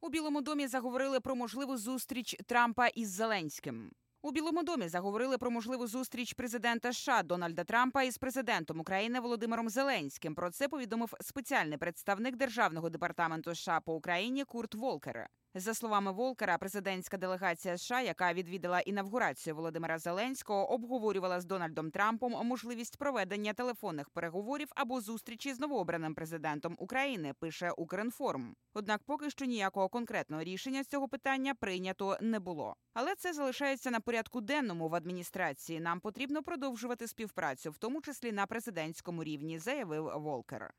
У Білому домі заговорили про можливу зустріч Трампа із Зеленським. У Білому домі заговорили про можливу зустріч президента США Дональда Трампа із президентом України Володимиром Зеленським. Про це повідомив спеціальний представник державного департаменту США по Україні Курт Волкер. За словами Волкера, президентська делегація США, яка відвідала інавгурацію Володимира Зеленського, обговорювала з Дональдом Трампом можливість проведення телефонних переговорів або зустрічі з новообраним президентом України. Пише Укрінформ. Однак, поки що ніякого конкретного рішення з цього питання прийнято не було. Але це залишається на порядку денному в адміністрації. Нам потрібно продовжувати співпрацю, в тому числі на президентському рівні, заявив Волкер.